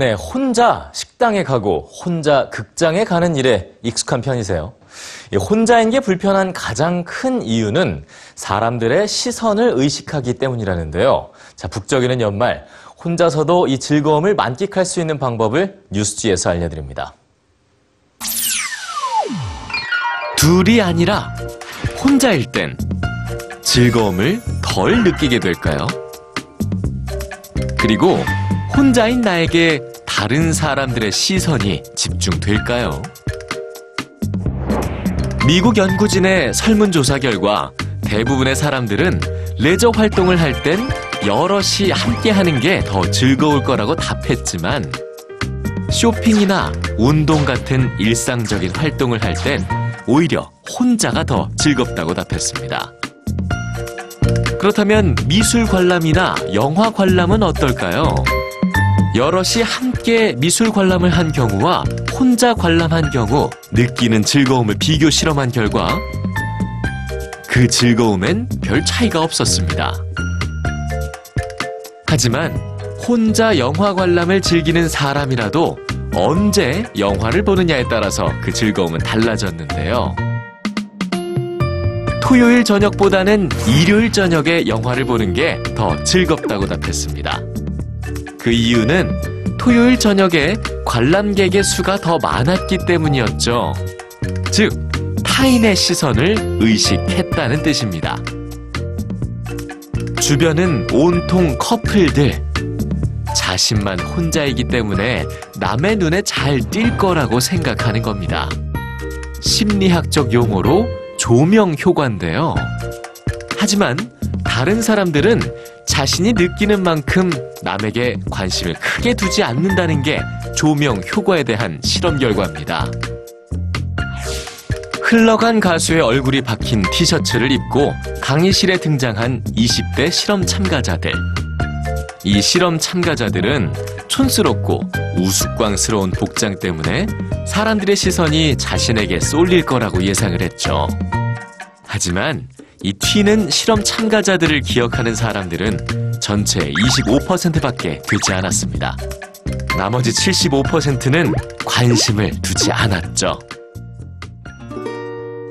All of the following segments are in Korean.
네, 혼자 식당에 가고 혼자 극장에 가는 일에 익숙한 편이세요. 이 혼자인 게 불편한 가장 큰 이유는 사람들의 시선을 의식하기 때문이라는데요. 자, 북적이는 연말 혼자서도 이 즐거움을 만끽할 수 있는 방법을 뉴스지에서 알려드립니다. 둘이 아니라 혼자일 땐 즐거움을 덜 느끼게 될까요? 그리고 혼자인 나에게 다른 사람들의 시선이 집중될까요? 미국 연구진의 설문조사 결과 대부분의 사람들은 레저 활동을 할 땐 여럿이 함께 하는 게 더 즐거울 거라고 답했지만 쇼핑이나 운동 같은 일상적인 활동을 할 땐 오히려 혼자가 더 즐겁다고 답했습니다. 그렇다면 미술 관람이나 영화 관람은 어떨까요? 여럿이 함께 미술 관람을 한 경우와 혼자 관람한 경우 느끼는 즐거움을 비교 실험한 결과 그 즐거움엔 별 차이가 없었습니다. 하지만 혼자 영화 관람을 즐기는 사람이라도 언제 영화를 보느냐에 따라서 그 즐거움은 달라졌는데요. 토요일 저녁보다는 일요일 저녁에 영화를 보는 게 더 즐겁다고 답했습니다. 그 이유는 토요일 저녁에 관람객의 수가 더 많았기 때문이었죠. 즉, 타인의 시선을 의식했다는 뜻입니다. 주변은 온통 커플들. 자신만 혼자이기 때문에 남의 눈에 잘 띌 거라고 생각하는 겁니다. 심리학적 용어로 조명 효과인데요. 하지만 다른 사람들은 자신이 느끼는 만큼 남에게 관심을 크게 두지 않는다는 게 조명 효과에 대한 실험 결과입니다. 흘러간 가수의 얼굴이 박힌 티셔츠를 입고 강의실에 등장한 20대 실험 참가자들. 이 실험 참가자들은 촌스럽고 우스꽝스러운 복장 때문에 사람들의 시선이 자신에게 쏠릴 거라고 예상을 했죠. 하지만 이 튀는 실험 참가자들을 기억하는 사람들은 전체 25%밖에 되지 않았습니다. 나머지 75%는 관심을 두지 않았죠.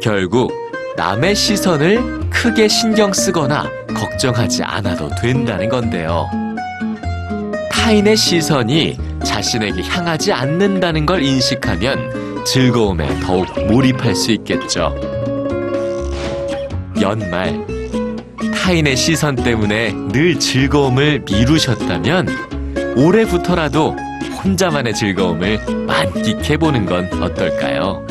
결국 남의 시선을 크게 신경 쓰거나 걱정하지 않아도 된다는 건데요. 타인의 시선이 자신에게 향하지 않는다는 걸 인식하면 즐거움에 더욱 몰입할 수 있겠죠. 연말, 타인의 시선 때문에 늘 즐거움을 미루셨다면 올해부터라도 혼자만의 즐거움을 만끽해보는 건 어떨까요?